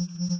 Mm-hmm.